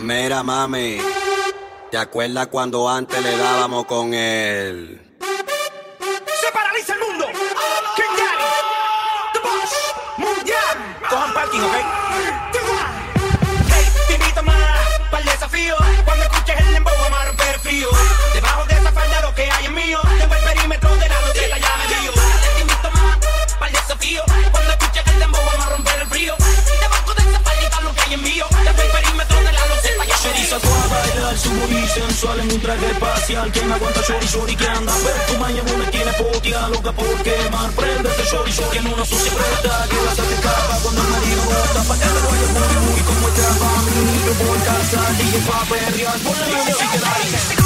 Mira, mami, ¿te acuerdas cuando antes le dábamos con el... ¡Se paraliza el mundo! ¡King Daddy! ¡The Boss! ¡Mundial! Cojan parking, ¿ok? Dio. a bailar su body sensual en un traje espacial. ¿Quién aguanta shorty shorty que anda a ver tu maña en una esquina potia. Loca por quemar Prende ese shorty shorty en una sucia preta Que la saque capa cuando el marido bota Pa' que le vaya muy muy como esta familia por casa DJ pa' perrear Ponle la música dale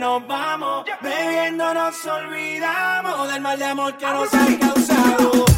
nos vamos, bebiendo nos olvidamos del mal de amor que nos han causado.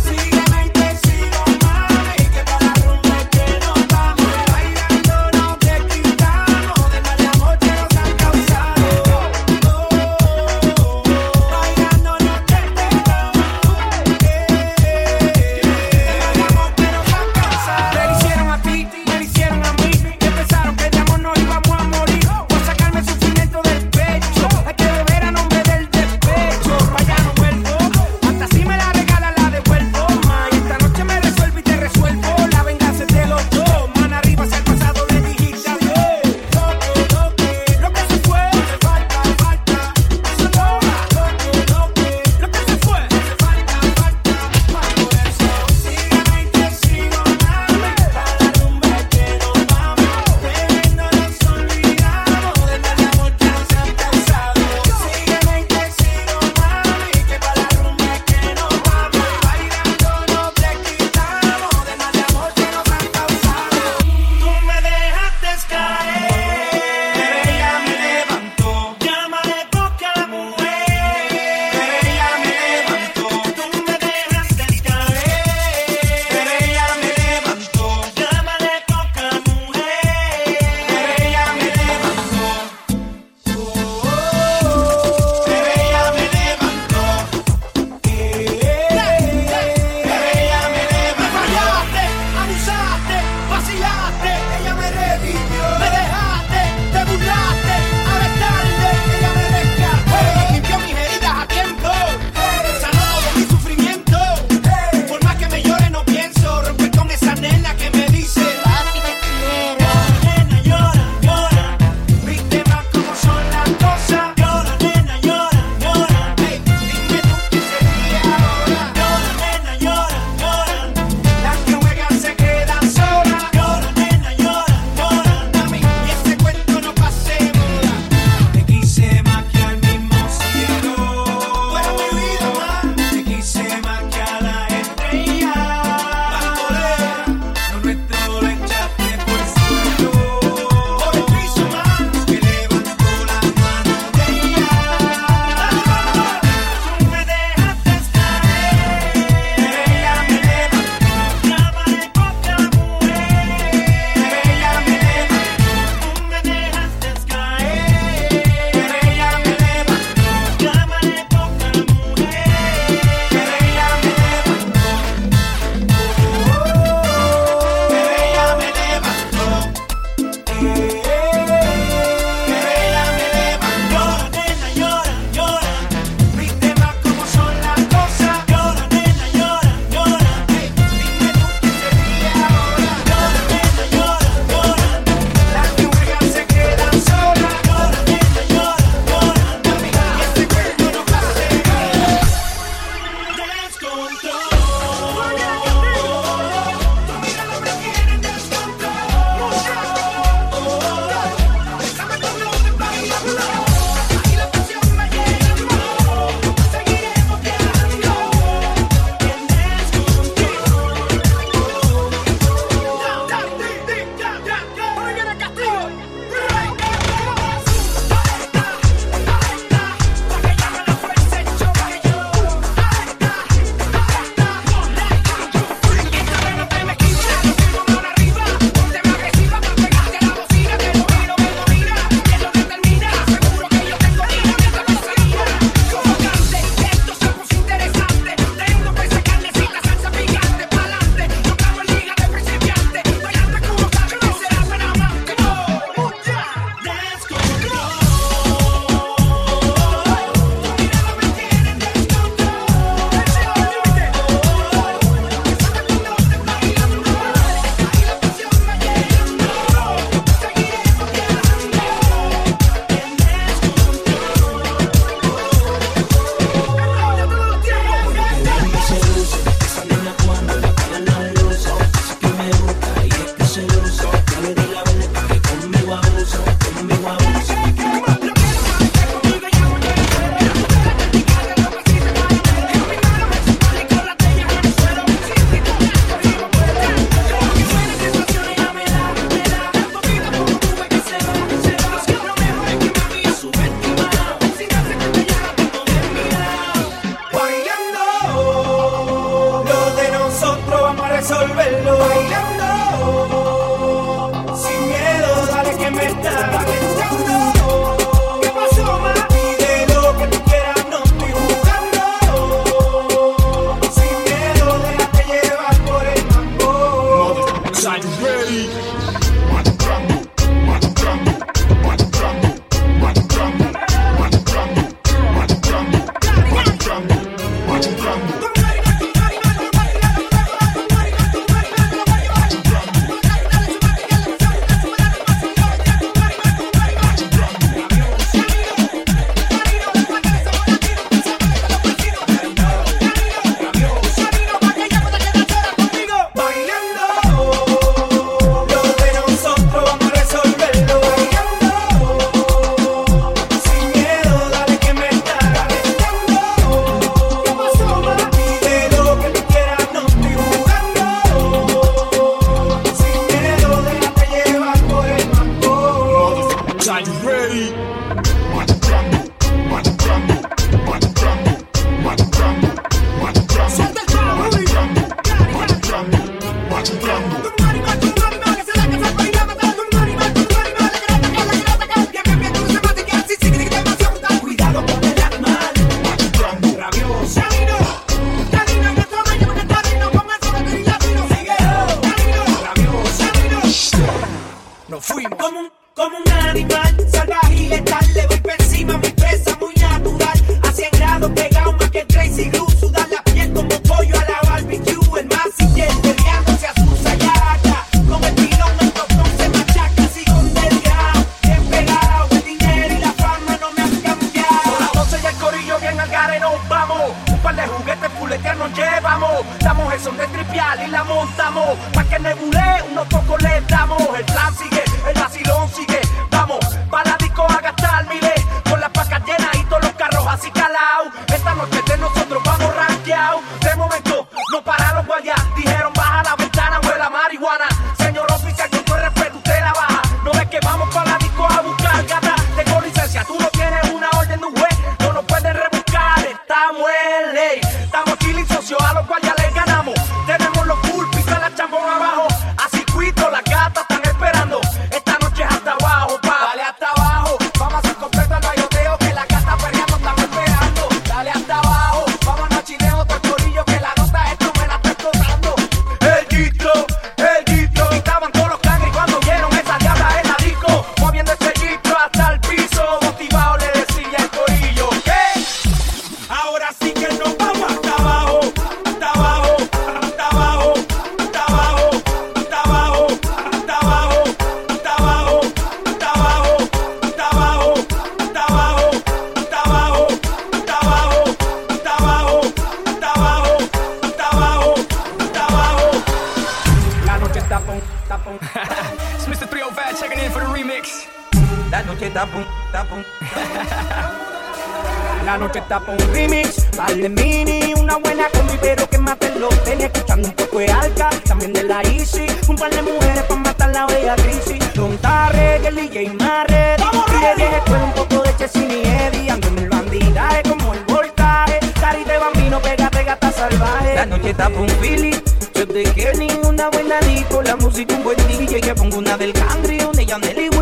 Si tuvo estilo y ella pongo una del campeón, ella me libo.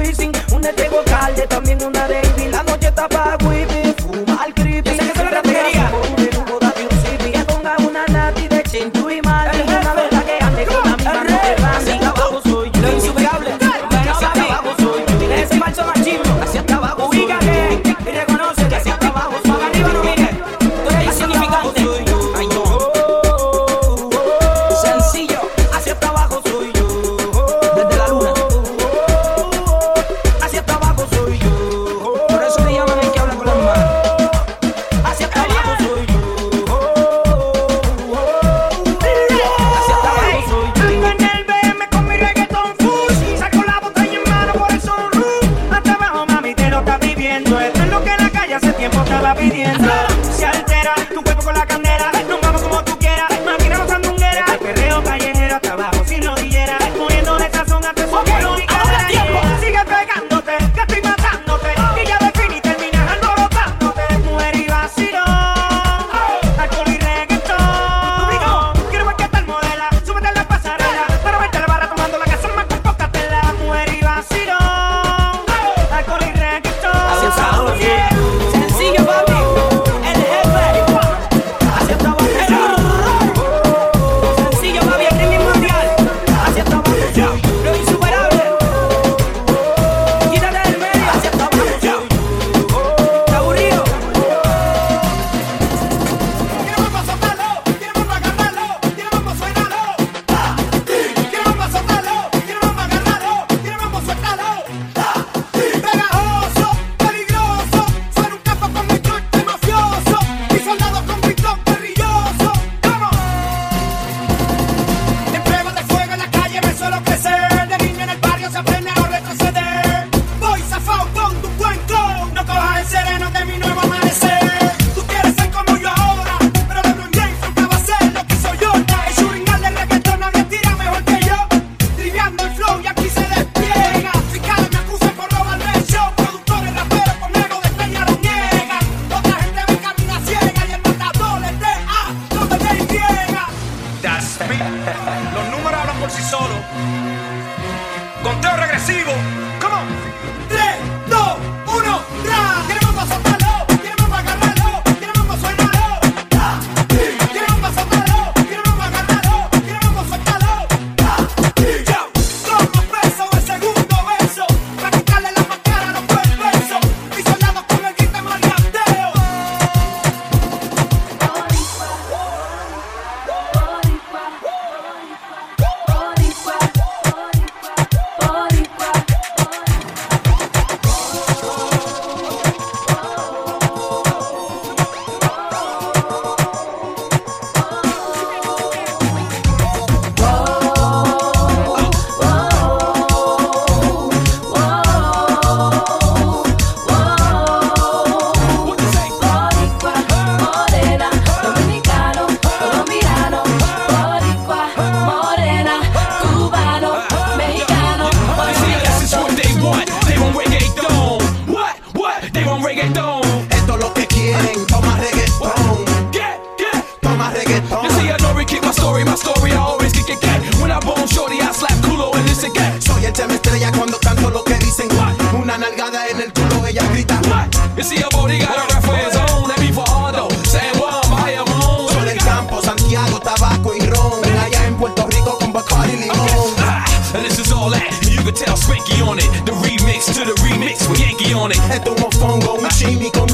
é tão mofongo. Um time com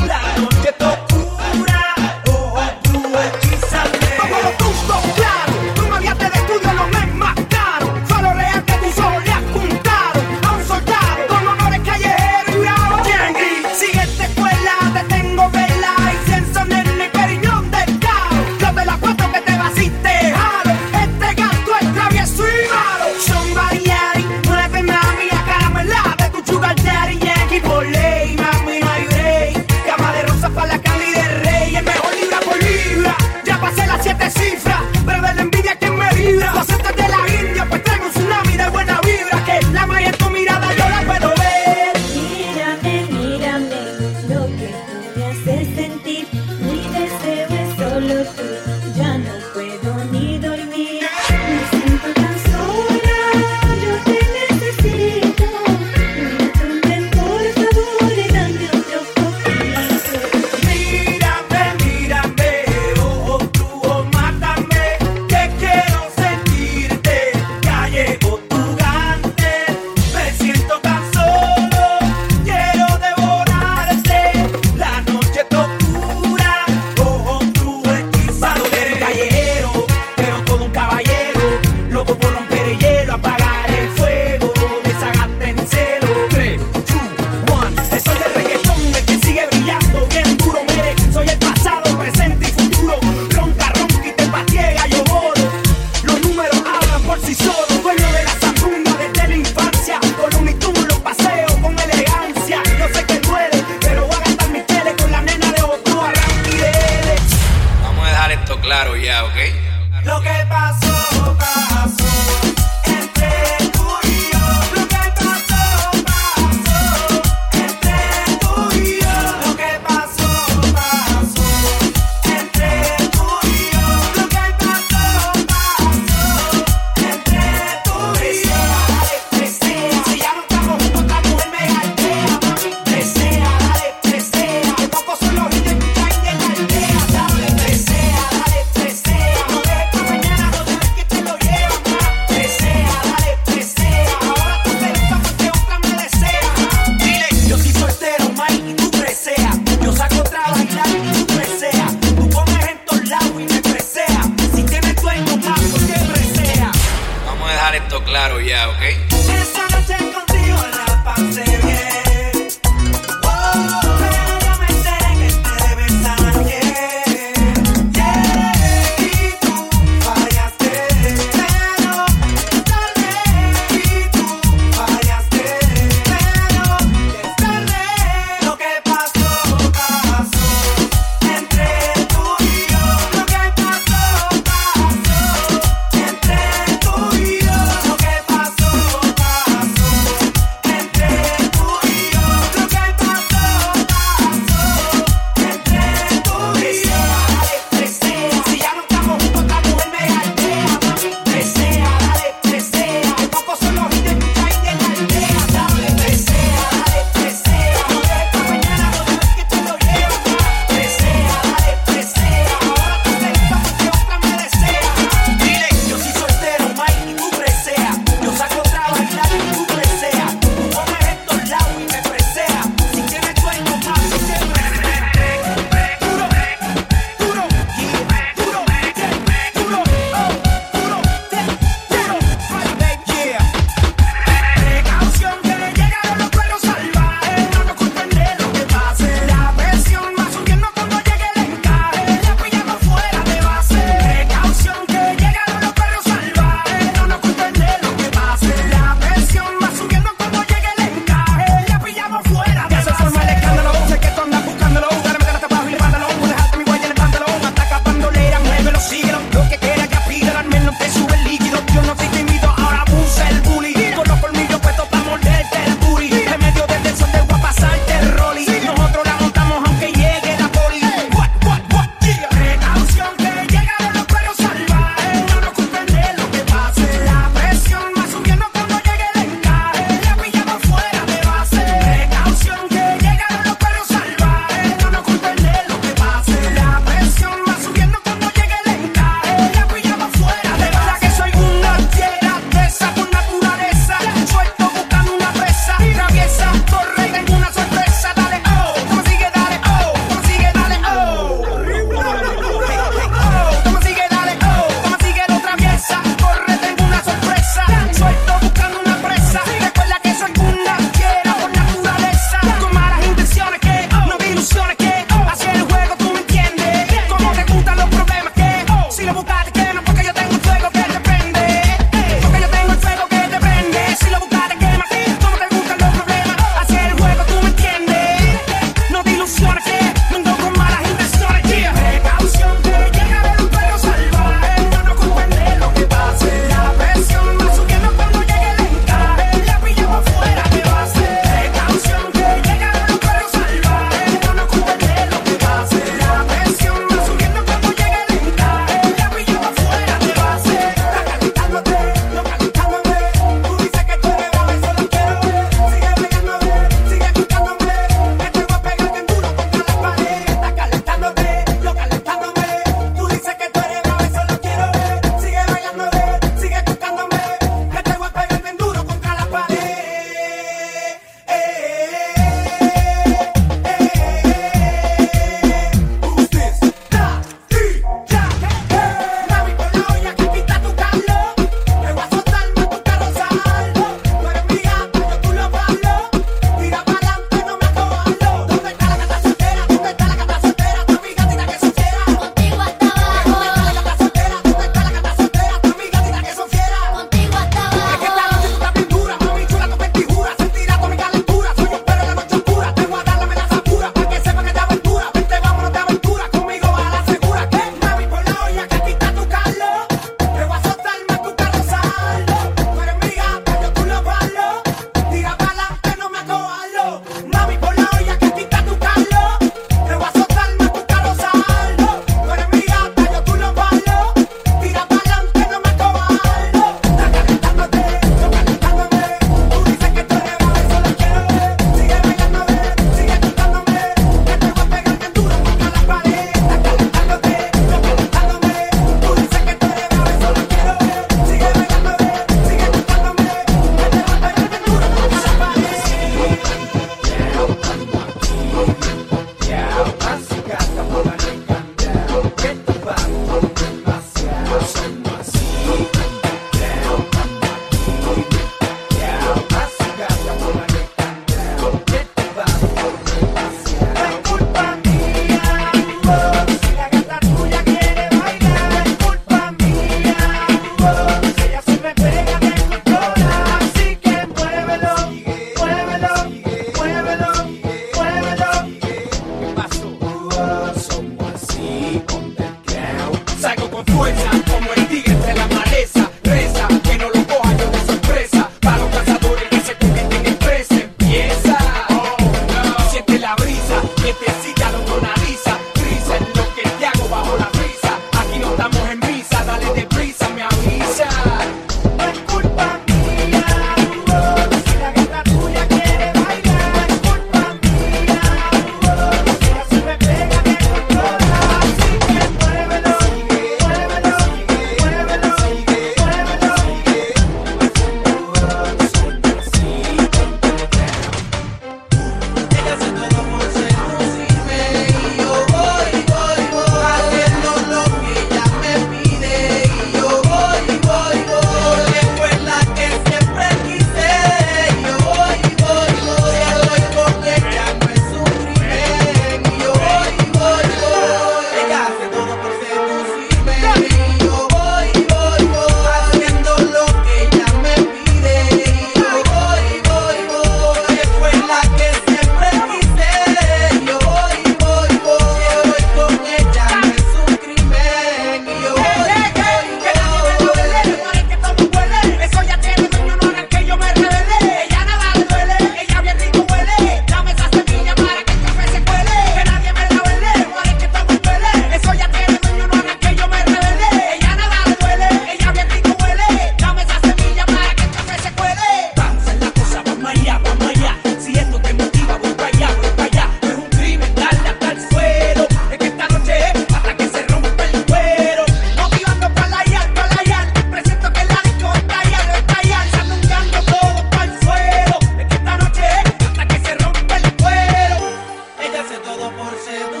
say